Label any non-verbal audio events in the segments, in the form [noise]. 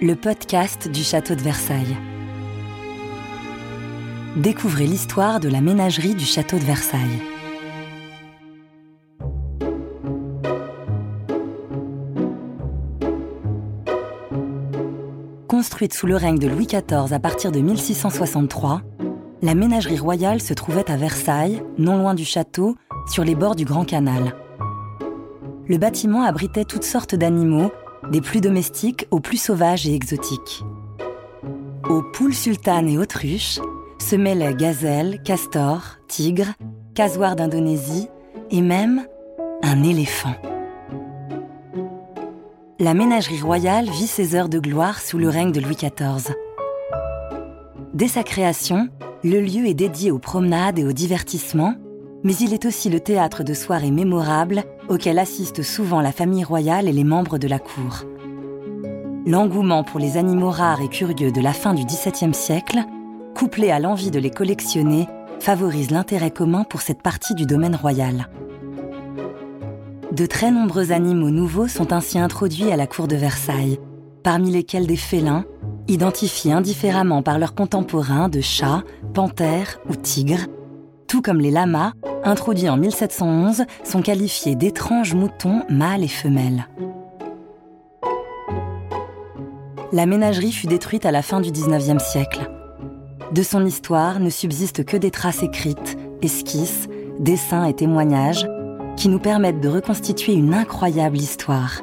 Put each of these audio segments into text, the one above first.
le podcast du château de Versailles. Découvrez l'histoire de la ménagerie du château de Versailles. Construite sous le règne de Louis XIV à partir de 1663, la ménagerie royale se trouvait à Versailles, non loin du château, sur les bords du Grand Canal. Le bâtiment abritait toutes sortes d'animaux, des plus domestiques aux plus sauvages et exotiques. Aux poules sultanes et autruches se mêlaient gazelles, castors, tigres, casoirs d'Indonésie et même un éléphant. La ménagerie royale vit ses heures de gloire sous le règne de Louis XIV. Dès sa création, le lieu est dédié aux promenades et aux divertissements, mais il est aussi le théâtre de soirées mémorables auxquelles assistent souvent la famille royale et les membres de la cour. L'engouement pour les animaux rares et curieux de la fin du XVIIe siècle, couplé à l'envie de les collectionner, favorise l'intérêt commun pour cette partie du domaine royal. De très nombreux animaux nouveaux sont ainsi introduits à la cour de Versailles, parmi lesquels des félins, identifiés indifféremment par leurs contemporains de chats, panthères ou tigres, tout comme les lamas, introduits en 1711, sont qualifiés d'étranges moutons mâles et femelles. La ménagerie fut détruite à la fin du XIXe siècle. De son histoire ne subsistent que des traces écrites, esquisses, dessins et témoignages qui nous permettent de reconstituer une incroyable histoire,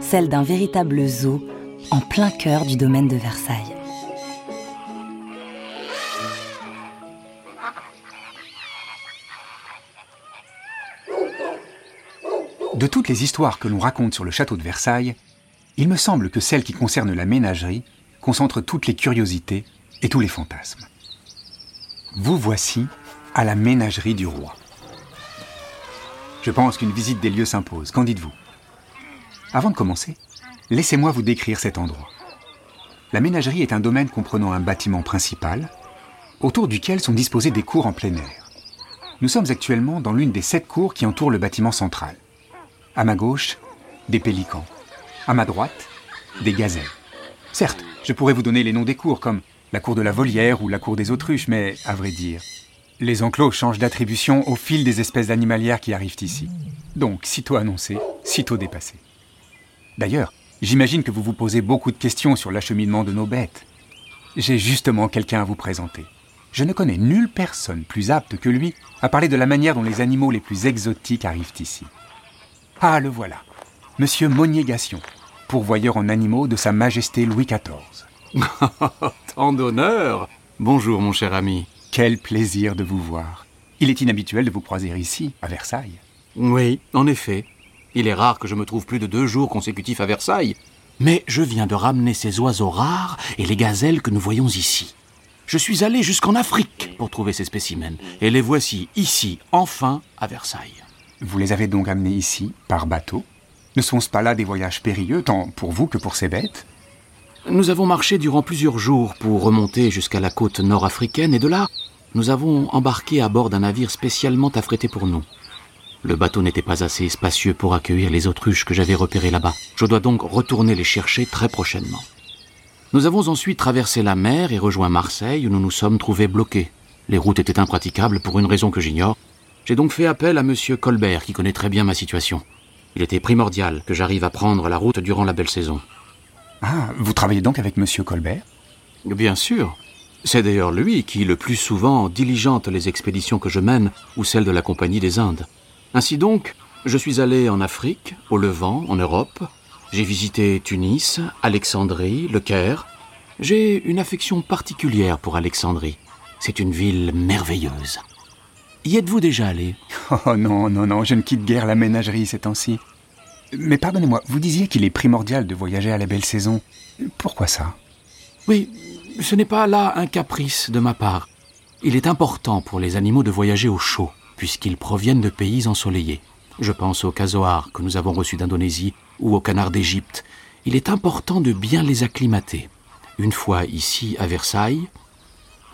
celle d'un véritable zoo en plein cœur du domaine de Versailles. De toutes les histoires que l'on raconte sur le château de Versailles, il me semble que celle qui concerne la ménagerie concentre toutes les curiosités et tous les fantasmes. Vous voici à la ménagerie du roi. Je pense qu'une visite des lieux s'impose. Qu'en dites-vous? Avant de commencer, laissez-moi vous décrire cet endroit. La ménagerie est un domaine comprenant un bâtiment principal, autour duquel sont disposées des cours en plein air. Nous sommes actuellement dans l'une des sept cours qui entourent le bâtiment central. À ma gauche, des pélicans. À ma droite, des gazelles. Certes, je pourrais vous donner les noms des cours comme la cour de la volière ou la cour des autruches, mais à vrai dire, les enclos changent d'attribution au fil des espèces animalières qui arrivent ici. Donc, sitôt annoncé, sitôt dépassé. D'ailleurs, j'imagine que vous vous posez beaucoup de questions sur l'acheminement de nos bêtes. J'ai justement quelqu'un à vous présenter. Je ne connais nulle personne plus apte que lui à parler de la manière dont les animaux les plus exotiques arrivent ici. Ah, le voilà. Monsieur Monnier-Gassion, pourvoyeur en animaux de Sa Majesté Louis XIV. [laughs] Tant d'honneur Bonjour, mon cher ami. Quel plaisir de vous voir. Il est inhabituel de vous croiser ici, à Versailles. Oui, en effet. Il est rare que je me trouve plus de deux jours consécutifs à Versailles. Mais je viens de ramener ces oiseaux rares et les gazelles que nous voyons ici. Je suis allé jusqu'en Afrique pour trouver ces spécimens. Et les voici ici, enfin, à Versailles. Vous les avez donc amenés ici, par bateau Ne sont-ce pas là des voyages périlleux, tant pour vous que pour ces bêtes? Nous avons marché durant plusieurs jours pour remonter jusqu'à la côte nord-africaine et de là, nous avons embarqué à bord d'un navire spécialement affrété pour nous. Le bateau n'était pas assez spacieux pour accueillir les autruches que j'avais repérées là-bas. Je dois donc retourner les chercher très prochainement. Nous avons ensuite traversé la mer et rejoint Marseille où nous nous sommes trouvés bloqués. Les routes étaient impraticables pour une raison que j'ignore. J'ai donc fait appel à monsieur Colbert qui connaît très bien ma situation. Il était primordial que j'arrive à prendre la route durant la belle saison. Ah, vous travaillez donc avec monsieur Colbert? Bien sûr. C'est d'ailleurs lui qui, le plus souvent, diligente les expéditions que je mène ou celles de la Compagnie des Indes. Ainsi donc, je suis allé en Afrique, au Levant, en Europe. J'ai visité Tunis, Alexandrie, le Caire. J'ai une affection particulière pour Alexandrie. C'est une ville merveilleuse. Y êtes-vous déjà allé [laughs] Oh non, non, non, je ne quitte guère la ménagerie ces temps-ci. Mais pardonnez-moi, vous disiez qu'il est primordial de voyager à la belle saison. Pourquoi ça? Oui, ce n'est pas là un caprice de ma part. Il est important pour les animaux de voyager au chaud, puisqu'ils proviennent de pays ensoleillés. Je pense aux casoars que nous avons reçus d'Indonésie ou aux canards d'Égypte. Il est important de bien les acclimater. Une fois ici à Versailles,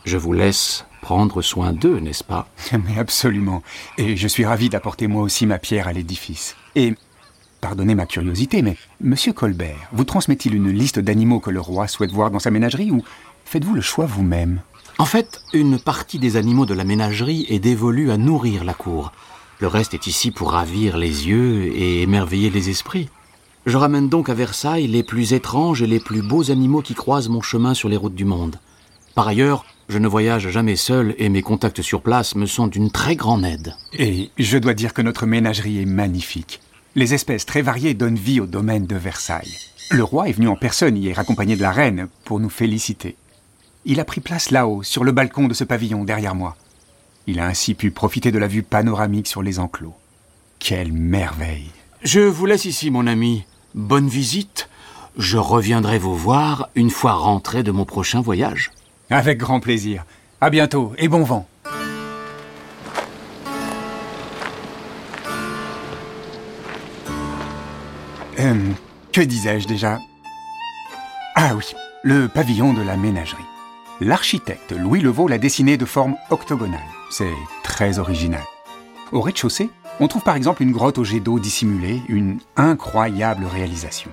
je vous laisse prendre soin d'eux, n'est-ce pas? Mais absolument. Et je suis ravi d'apporter moi aussi ma pierre à l'édifice. Et Pardonnez ma curiosité, mais Monsieur Colbert vous transmet-il une liste d'animaux que le roi souhaite voir dans sa ménagerie ou faites-vous le choix vous-même? En fait, une partie des animaux de la ménagerie est dévolue à nourrir la cour. Le reste est ici pour ravir les yeux et émerveiller les esprits. Je ramène donc à Versailles les plus étranges et les plus beaux animaux qui croisent mon chemin sur les routes du monde. Par ailleurs, je ne voyage jamais seul et mes contacts sur place me sont d'une très grande aide. Et je dois dire que notre ménagerie est magnifique. Les espèces très variées donnent vie au domaine de Versailles. Le roi est venu en personne hier accompagné de la reine pour nous féliciter. Il a pris place là-haut, sur le balcon de ce pavillon derrière moi. Il a ainsi pu profiter de la vue panoramique sur les enclos. Quelle merveille Je vous laisse ici, mon ami. Bonne visite. Je reviendrai vous voir une fois rentré de mon prochain voyage. Avec grand plaisir. À bientôt et bon vent. Euh, que disais-je déjà? Ah oui, le pavillon de la ménagerie. L'architecte Louis Levaux l'a dessiné de forme octogonale. C'est très original. Au rez-de-chaussée, on trouve par exemple une grotte au jet d'eau dissimulée, une incroyable réalisation.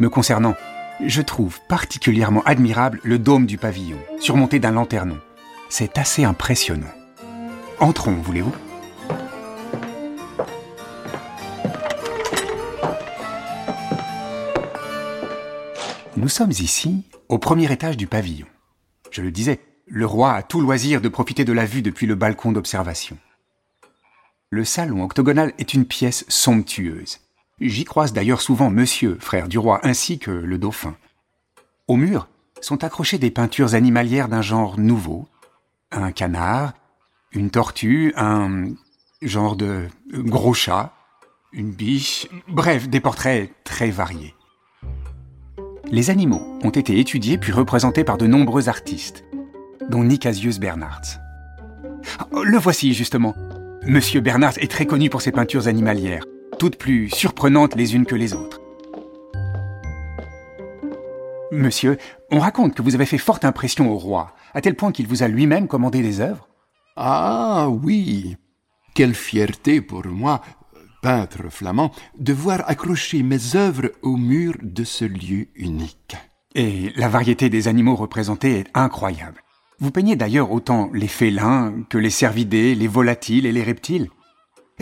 Me concernant, je trouve particulièrement admirable le dôme du pavillon, surmonté d'un lanternon. C'est assez impressionnant. Entrons, voulez-vous? Nous sommes ici, au premier étage du pavillon. Je le disais, le roi a tout loisir de profiter de la vue depuis le balcon d'observation. Le salon octogonal est une pièce somptueuse. J'y croise d'ailleurs souvent monsieur, frère du roi, ainsi que le dauphin. Au mur sont accrochées des peintures animalières d'un genre nouveau. Un canard, une tortue, un genre de gros chat, une biche, bref, des portraits très variés. Les animaux ont été étudiés puis représentés par de nombreux artistes, dont Nicasius Bernards. Le voici justement. Monsieur Bernards est très connu pour ses peintures animalières toutes plus surprenantes les unes que les autres. Monsieur, on raconte que vous avez fait forte impression au roi, à tel point qu'il vous a lui-même commandé des œuvres. Ah oui. Quelle fierté pour moi, peintre flamand, de voir accrocher mes œuvres au mur de ce lieu unique. Et la variété des animaux représentés est incroyable. Vous peignez d'ailleurs autant les félins que les cervidés, les volatiles et les reptiles.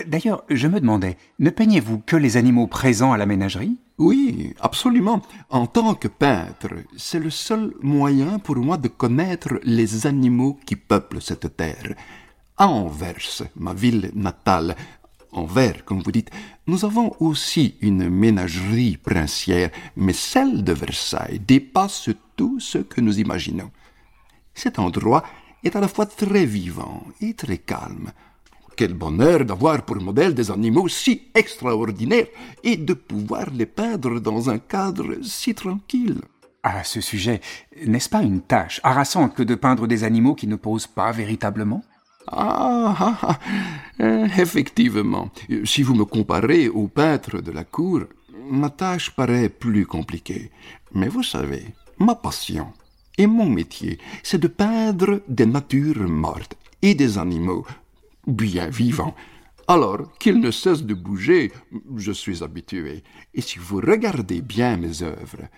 D'ailleurs, je me demandais, ne peignez-vous que les animaux présents à la ménagerie? Oui, absolument. En tant que peintre, c'est le seul moyen pour moi de connaître les animaux qui peuplent cette terre. À Anvers, ma ville natale, Anvers, comme vous dites, nous avons aussi une ménagerie princière, mais celle de Versailles dépasse tout ce que nous imaginons. Cet endroit est à la fois très vivant et très calme. Quel bonheur d'avoir pour modèle des animaux si extraordinaires et de pouvoir les peindre dans un cadre si tranquille. À ce sujet, n'est-ce pas une tâche harassante que de peindre des animaux qui ne posent pas véritablement? Ah, ah, ah, euh, effectivement. Si vous me comparez au peintre de la cour, ma tâche paraît plus compliquée. Mais vous savez, ma passion et mon métier, c'est de peindre des natures mortes et des animaux bien vivant. Alors qu'il ne cesse de bouger, je suis habitué. Et si vous regardez bien mes œuvres,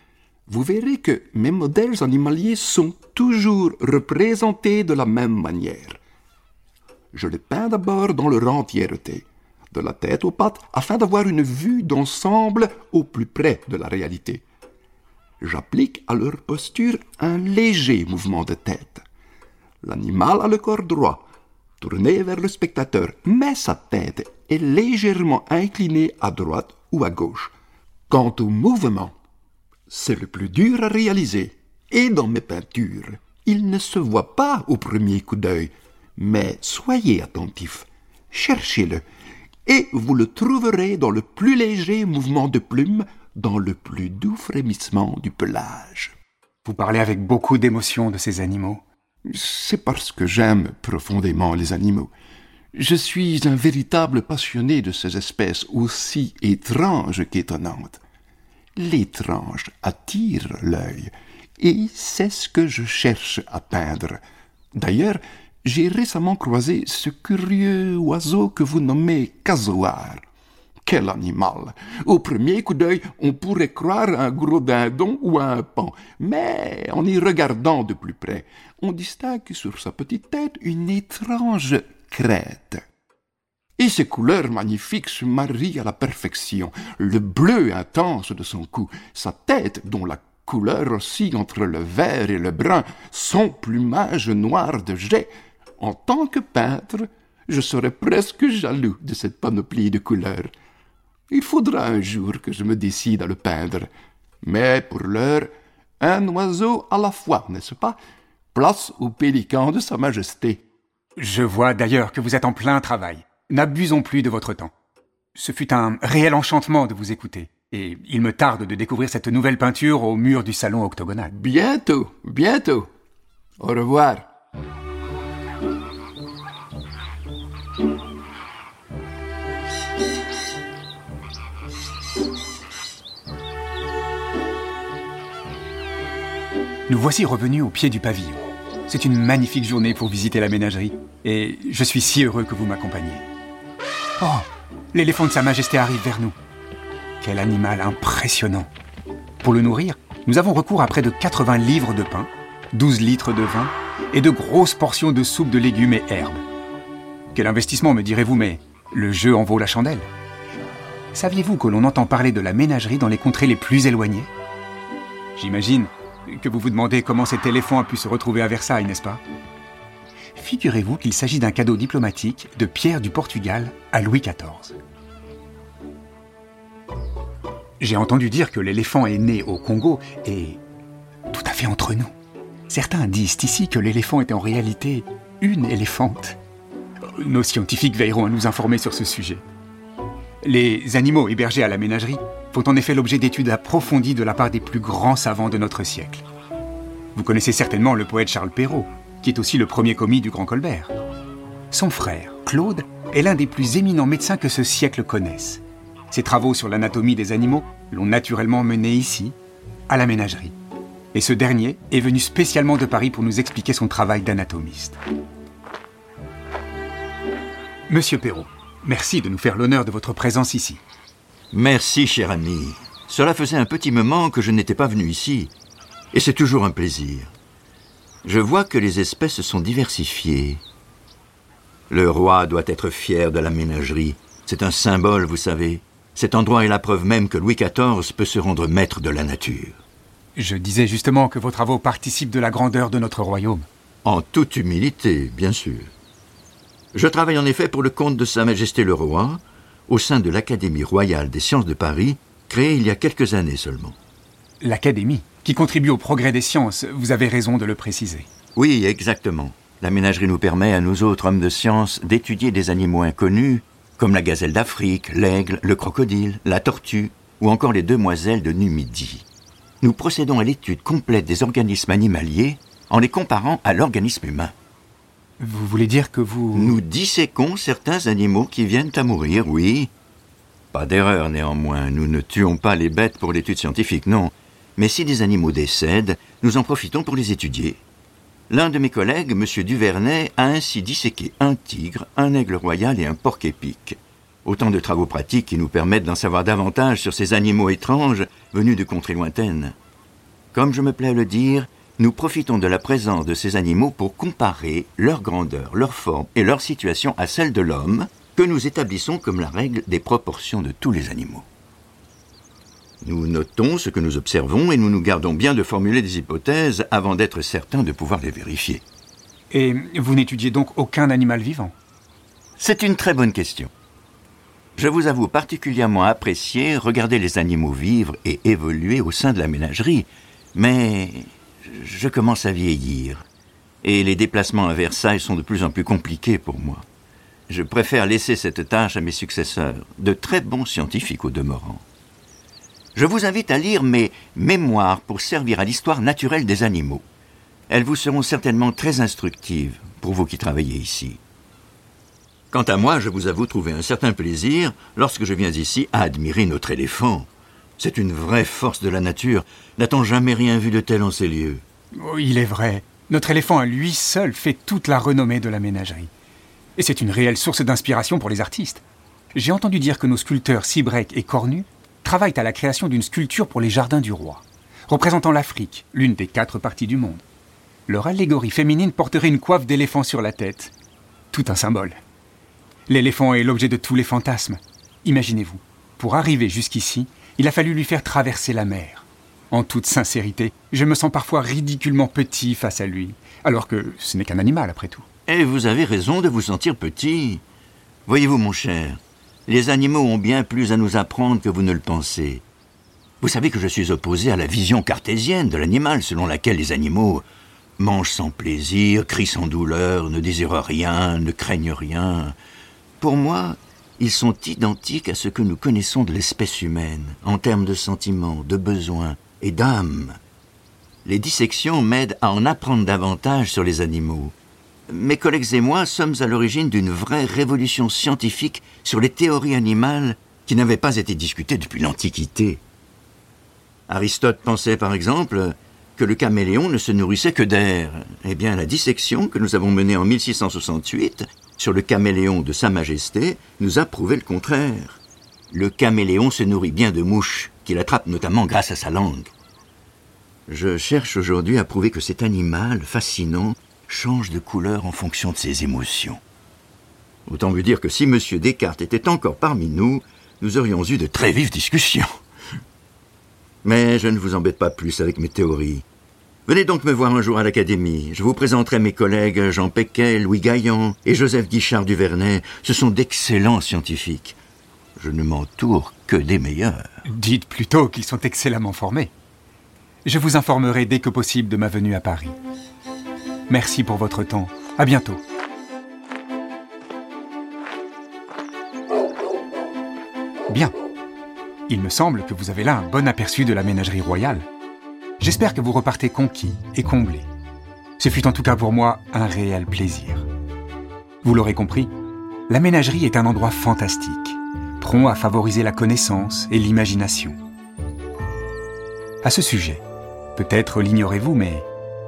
vous verrez que mes modèles animaliers sont toujours représentés de la même manière. Je les peins d'abord dans leur entièreté, de la tête aux pattes, afin d'avoir une vue d'ensemble au plus près de la réalité. J'applique à leur posture un léger mouvement de tête. L'animal a le corps droit, tourné vers le spectateur, mais sa tête est légèrement inclinée à droite ou à gauche. Quant au mouvement, c'est le plus dur à réaliser. Et dans mes peintures, il ne se voit pas au premier coup d'œil, mais soyez attentif, cherchez-le, et vous le trouverez dans le plus léger mouvement de plume, dans le plus doux frémissement du pelage. Vous parlez avec beaucoup d'émotion de ces animaux. C'est parce que j'aime profondément les animaux. Je suis un véritable passionné de ces espèces aussi étranges qu'étonnantes. L'étrange attire l'œil, et c'est ce que je cherche à peindre. D'ailleurs, j'ai récemment croisé ce curieux oiseau que vous nommez casoar. Quel animal Au premier coup d'œil, on pourrait croire un gros dindon ou un pan, mais en y regardant de plus près, on distingue sur sa petite tête une étrange crête. Et ses couleurs magnifiques se marient à la perfection. Le bleu intense de son cou, sa tête dont la couleur oscille entre le vert et le brun, son plumage noir de jet. En tant que peintre, je serais presque jaloux de cette panoplie de couleurs. Il faudra un jour que je me décide à le peindre. Mais pour l'heure, un oiseau à la fois, n'est-ce pas? Place au pélican de Sa Majesté. Je vois d'ailleurs que vous êtes en plein travail. N'abusons plus de votre temps. Ce fut un réel enchantement de vous écouter, et il me tarde de découvrir cette nouvelle peinture au mur du salon octogonal. Bientôt, bientôt. Au revoir. Nous voici revenus au pied du pavillon. C'est une magnifique journée pour visiter la ménagerie, et je suis si heureux que vous m'accompagniez. Oh, l'éléphant de Sa Majesté arrive vers nous. Quel animal impressionnant. Pour le nourrir, nous avons recours à près de 80 livres de pain, 12 litres de vin et de grosses portions de soupe de légumes et herbes. Quel investissement, me direz-vous, mais le jeu en vaut la chandelle. Saviez-vous que l'on entend parler de la ménagerie dans les contrées les plus éloignées? J'imagine que vous vous demandez comment cet éléphant a pu se retrouver à Versailles, n'est-ce pas Figurez-vous qu'il s'agit d'un cadeau diplomatique de Pierre du Portugal à Louis XIV. J'ai entendu dire que l'éléphant est né au Congo et tout à fait entre nous. Certains disent ici que l'éléphant est en réalité une éléphante. Nos scientifiques veilleront à nous informer sur ce sujet. Les animaux hébergés à la ménagerie font en effet l'objet d'études approfondies de la part des plus grands savants de notre siècle. Vous connaissez certainement le poète Charles Perrault, qui est aussi le premier commis du Grand Colbert. Son frère, Claude, est l'un des plus éminents médecins que ce siècle connaisse. Ses travaux sur l'anatomie des animaux l'ont naturellement mené ici, à la ménagerie. Et ce dernier est venu spécialement de Paris pour nous expliquer son travail d'anatomiste. Monsieur Perrault, merci de nous faire l'honneur de votre présence ici. Merci, cher ami. Cela faisait un petit moment que je n'étais pas venu ici. Et c'est toujours un plaisir. Je vois que les espèces sont diversifiées. Le roi doit être fier de la ménagerie. C'est un symbole, vous savez. Cet endroit est la preuve même que Louis XIV peut se rendre maître de la nature. Je disais justement que vos travaux participent de la grandeur de notre royaume. En toute humilité, bien sûr. Je travaille en effet pour le compte de Sa Majesté le Roi, au sein de l'Académie royale des sciences de Paris, créée il y a quelques années seulement. L'Académie, qui contribue au progrès des sciences, vous avez raison de le préciser. Oui, exactement. La ménagerie nous permet à nous autres hommes de science d'étudier des animaux inconnus, comme la gazelle d'Afrique, l'aigle, le crocodile, la tortue, ou encore les demoiselles de Numidie. Nous procédons à l'étude complète des organismes animaliers en les comparant à l'organisme humain. Vous voulez dire que vous... Nous disséquons certains animaux qui viennent à mourir, oui. Pas d'erreur néanmoins, nous ne tuons pas les bêtes pour l'étude scientifique, non. Mais si des animaux décèdent, nous en profitons pour les étudier. L'un de mes collègues, M. Duvernay, a ainsi disséqué un tigre, un aigle royal et un porc-épic. Autant de travaux pratiques qui nous permettent d'en savoir davantage sur ces animaux étranges venus de contrées lointaines. Comme je me plais à le dire, nous profitons de la présence de ces animaux pour comparer leur grandeur, leur forme et leur situation à celle de l'homme, que nous établissons comme la règle des proportions de tous les animaux. Nous notons ce que nous observons et nous nous gardons bien de formuler des hypothèses avant d'être certains de pouvoir les vérifier. Et vous n'étudiez donc aucun animal vivant? C'est une très bonne question. Je vous avoue particulièrement apprécier regarder les animaux vivre et évoluer au sein de la ménagerie, mais je commence à vieillir, et les déplacements à Versailles sont de plus en plus compliqués pour moi. Je préfère laisser cette tâche à mes successeurs, de très bons scientifiques au demeurant. Je vous invite à lire mes Mémoires pour servir à l'histoire naturelle des animaux. Elles vous seront certainement très instructives pour vous qui travaillez ici. Quant à moi, je vous avoue trouver un certain plaisir lorsque je viens ici à admirer notre éléphant. C'est une vraie force de la nature. N'a-t-on jamais rien vu de tel en ces lieux oh, Il est vrai. Notre éléphant à lui seul fait toute la renommée de la ménagerie. Et c'est une réelle source d'inspiration pour les artistes. J'ai entendu dire que nos sculpteurs Sibrec et Cornu travaillent à la création d'une sculpture pour les jardins du roi, représentant l'Afrique, l'une des quatre parties du monde. Leur allégorie féminine porterait une coiffe d'éléphant sur la tête. Tout un symbole. L'éléphant est l'objet de tous les fantasmes. Imaginez-vous, pour arriver jusqu'ici, il a fallu lui faire traverser la mer. En toute sincérité, je me sens parfois ridiculement petit face à lui, alors que ce n'est qu'un animal après tout. Et vous avez raison de vous sentir petit. Voyez-vous, mon cher, les animaux ont bien plus à nous apprendre que vous ne le pensez. Vous savez que je suis opposé à la vision cartésienne de l'animal selon laquelle les animaux mangent sans plaisir, crient sans douleur, ne désirent rien, ne craignent rien. Pour moi, ils sont identiques à ce que nous connaissons de l'espèce humaine, en termes de sentiments, de besoins et d'âme. Les dissections m'aident à en apprendre davantage sur les animaux. Mes collègues et moi sommes à l'origine d'une vraie révolution scientifique sur les théories animales qui n'avaient pas été discutées depuis l'Antiquité. Aristote pensait par exemple que le caméléon ne se nourrissait que d'air. Eh bien, la dissection que nous avons menée en 1668 sur le caméléon de Sa Majesté nous a prouvé le contraire. Le caméléon se nourrit bien de mouches, qu'il attrape notamment grâce à sa langue. Je cherche aujourd'hui à prouver que cet animal fascinant change de couleur en fonction de ses émotions. Autant vous dire que si M. Descartes était encore parmi nous, nous aurions eu de très vives discussions. Mais je ne vous embête pas plus avec mes théories. Venez donc me voir un jour à l'Académie. Je vous présenterai mes collègues Jean Pequet, Louis Gaillan et Joseph Guichard du Vernet. Ce sont d'excellents scientifiques. Je ne m'entoure que des meilleurs. Dites plutôt qu'ils sont excellemment formés. Je vous informerai dès que possible de ma venue à Paris. Merci pour votre temps. À bientôt. Bien. Il me semble que vous avez là un bon aperçu de la ménagerie royale. J'espère que vous repartez conquis et comblés. Ce fut en tout cas pour moi un réel plaisir. Vous l'aurez compris, la ménagerie est un endroit fantastique, prompt à favoriser la connaissance et l'imagination. À ce sujet, peut-être l'ignorez-vous, mais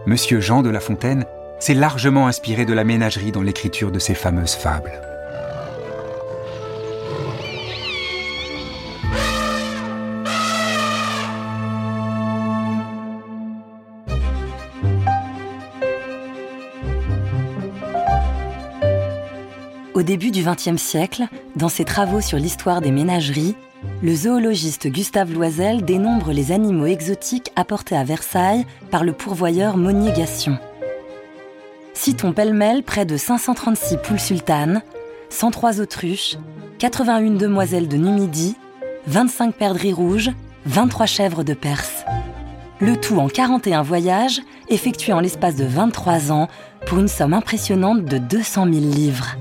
Monsieur Jean de La Fontaine s'est largement inspiré de la ménagerie dans l'écriture de ses fameuses fables. Au début du XXe siècle, dans ses travaux sur l'histoire des ménageries, le zoologiste Gustave Loisel dénombre les animaux exotiques apportés à Versailles par le pourvoyeur Monnier Gassion. Citons pêle-mêle près de 536 poules sultanes, 103 autruches, 81 demoiselles de Numidie, 25 perdrix rouges, 23 chèvres de Perse. Le tout en 41 voyages, effectués en l'espace de 23 ans, pour une somme impressionnante de 200 000 livres.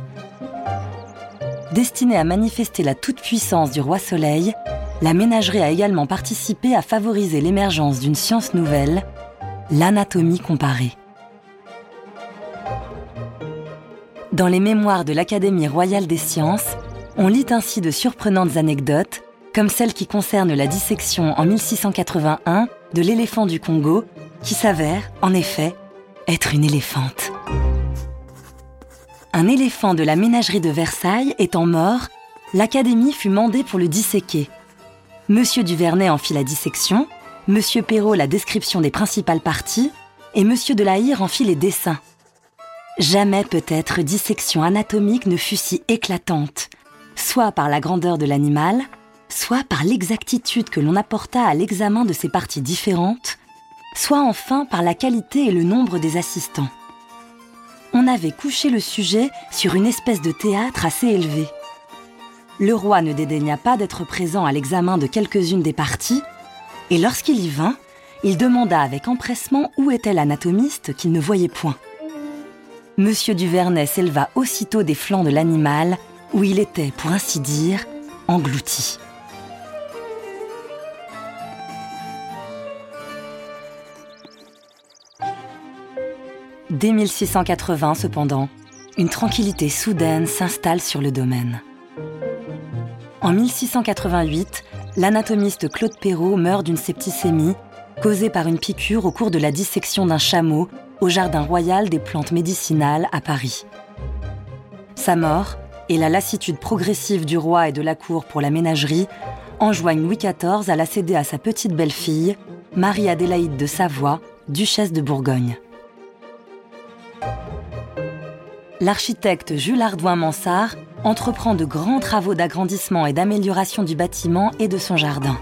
Destinée à manifester la toute-puissance du roi Soleil, la ménagerie a également participé à favoriser l'émergence d'une science nouvelle, l'anatomie comparée. Dans les mémoires de l'Académie royale des sciences, on lit ainsi de surprenantes anecdotes, comme celle qui concerne la dissection en 1681 de l'éléphant du Congo, qui s'avère, en effet, être une éléphante. Un éléphant de la ménagerie de Versailles étant mort, l'Académie fut mandée pour le disséquer. Monsieur Duvernay en fit la dissection, Monsieur Perrault la description des principales parties, et Monsieur de la Hire en fit les dessins. Jamais peut-être dissection anatomique ne fut si éclatante, soit par la grandeur de l'animal, soit par l'exactitude que l'on apporta à l'examen de ses parties différentes, soit enfin par la qualité et le nombre des assistants on avait couché le sujet sur une espèce de théâtre assez élevé. Le roi ne dédaigna pas d'être présent à l'examen de quelques-unes des parties, et lorsqu'il y vint, il demanda avec empressement où était l'anatomiste qu'il ne voyait point. Monsieur Duvernay s'éleva aussitôt des flancs de l'animal, où il était, pour ainsi dire, englouti. Dès 1680, cependant, une tranquillité soudaine s'installe sur le domaine. En 1688, l'anatomiste Claude Perrault meurt d'une septicémie causée par une piqûre au cours de la dissection d'un chameau au Jardin royal des plantes médicinales à Paris. Sa mort, et la lassitude progressive du roi et de la cour pour la ménagerie enjoignent Louis XIV à la céder à sa petite belle-fille, Marie-Adélaïde de Savoie, duchesse de Bourgogne. L'architecte Jules Ardouin-Mansart entreprend de grands travaux d'agrandissement et d'amélioration du bâtiment et de son jardin.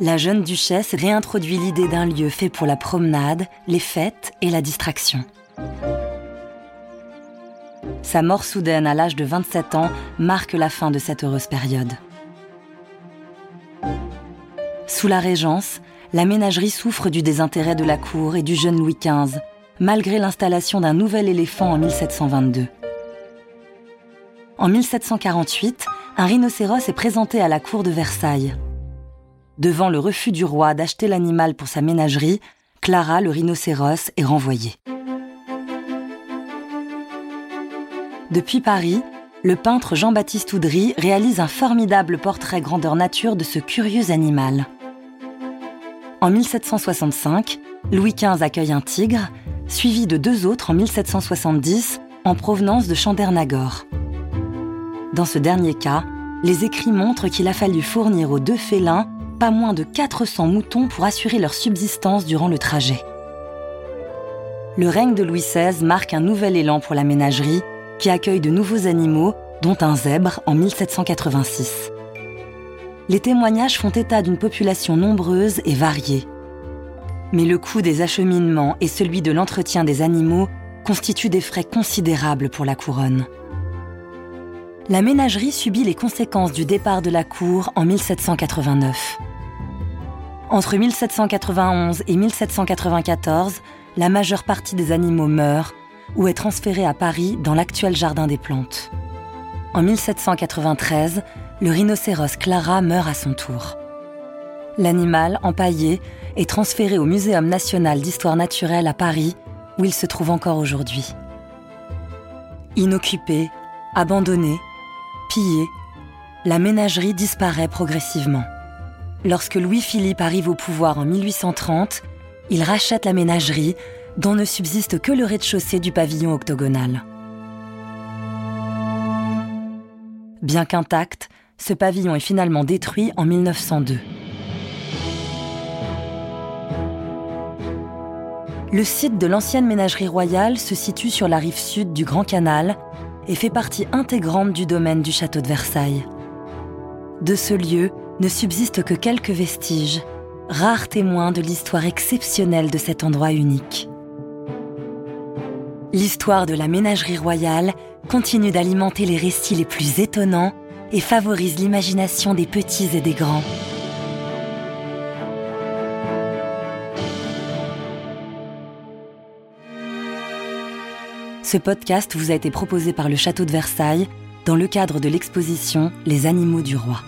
La jeune duchesse réintroduit l'idée d'un lieu fait pour la promenade, les fêtes et la distraction. Sa mort soudaine à l'âge de 27 ans marque la fin de cette heureuse période. Sous la Régence, la ménagerie souffre du désintérêt de la cour et du jeune Louis XV, malgré l'installation d'un nouvel éléphant en 1722. En 1748, un rhinocéros est présenté à la cour de Versailles. Devant le refus du roi d'acheter l'animal pour sa ménagerie, Clara, le rhinocéros, est renvoyée. Depuis Paris, le peintre Jean-Baptiste Oudry réalise un formidable portrait grandeur nature de ce curieux animal. En 1765, Louis XV accueille un tigre, suivi de deux autres en 1770 en provenance de Chandernagore. Dans ce dernier cas, les écrits montrent qu'il a fallu fournir aux deux félins pas moins de 400 moutons pour assurer leur subsistance durant le trajet. Le règne de Louis XVI marque un nouvel élan pour la ménagerie qui accueille de nouveaux animaux, dont un zèbre en 1786. Les témoignages font état d'une population nombreuse et variée. Mais le coût des acheminements et celui de l'entretien des animaux constituent des frais considérables pour la couronne. La ménagerie subit les conséquences du départ de la cour en 1789. Entre 1791 et 1794, la majeure partie des animaux meurt ou est transférée à Paris dans l'actuel Jardin des Plantes. En 1793, le rhinocéros Clara meurt à son tour. L'animal, empaillé, est transféré au Muséum national d'histoire naturelle à Paris, où il se trouve encore aujourd'hui. Inoccupé, abandonné, pillé, la ménagerie disparaît progressivement. Lorsque Louis-Philippe arrive au pouvoir en 1830, il rachète la ménagerie, dont ne subsiste que le rez-de-chaussée du pavillon octogonal. Bien qu'intact, ce pavillon est finalement détruit en 1902. Le site de l'ancienne ménagerie royale se situe sur la rive sud du Grand Canal et fait partie intégrante du domaine du château de Versailles. De ce lieu ne subsistent que quelques vestiges, rares témoins de l'histoire exceptionnelle de cet endroit unique. L'histoire de la ménagerie royale continue d'alimenter les récits les plus étonnants et favorise l'imagination des petits et des grands. Ce podcast vous a été proposé par le Château de Versailles dans le cadre de l'exposition Les animaux du roi.